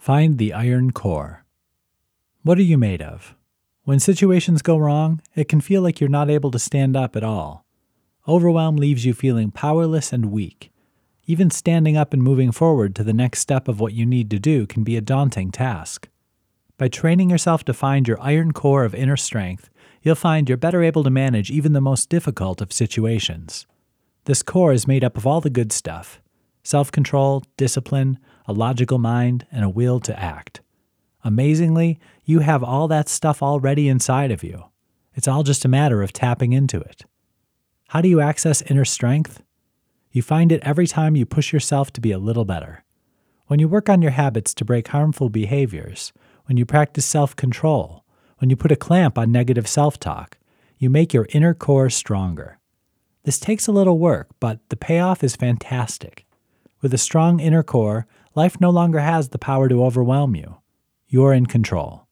Find the iron core. What are you made of? When situations go wrong, it can feel like you're not able to stand up at all. Overwhelm leaves you feeling powerless and weak. Even standing up and moving forward to the next step of what you need to do can be a daunting task. By training yourself to find your iron core of inner strength, you'll find you're better able to manage even the most difficult of situations. This core is made up of all the good stuff self control, discipline, a logical mind, and a will to act. Amazingly, you have all that stuff already inside of you. It's all just a matter of tapping into it. How do you access inner strength? You find it every time you push yourself to be a little better. When you work on your habits to break harmful behaviors, when you practice self control, when you put a clamp on negative self talk, you make your inner core stronger. This takes a little work, but the payoff is fantastic. With a strong inner core, life no longer has the power to overwhelm you. You're in control.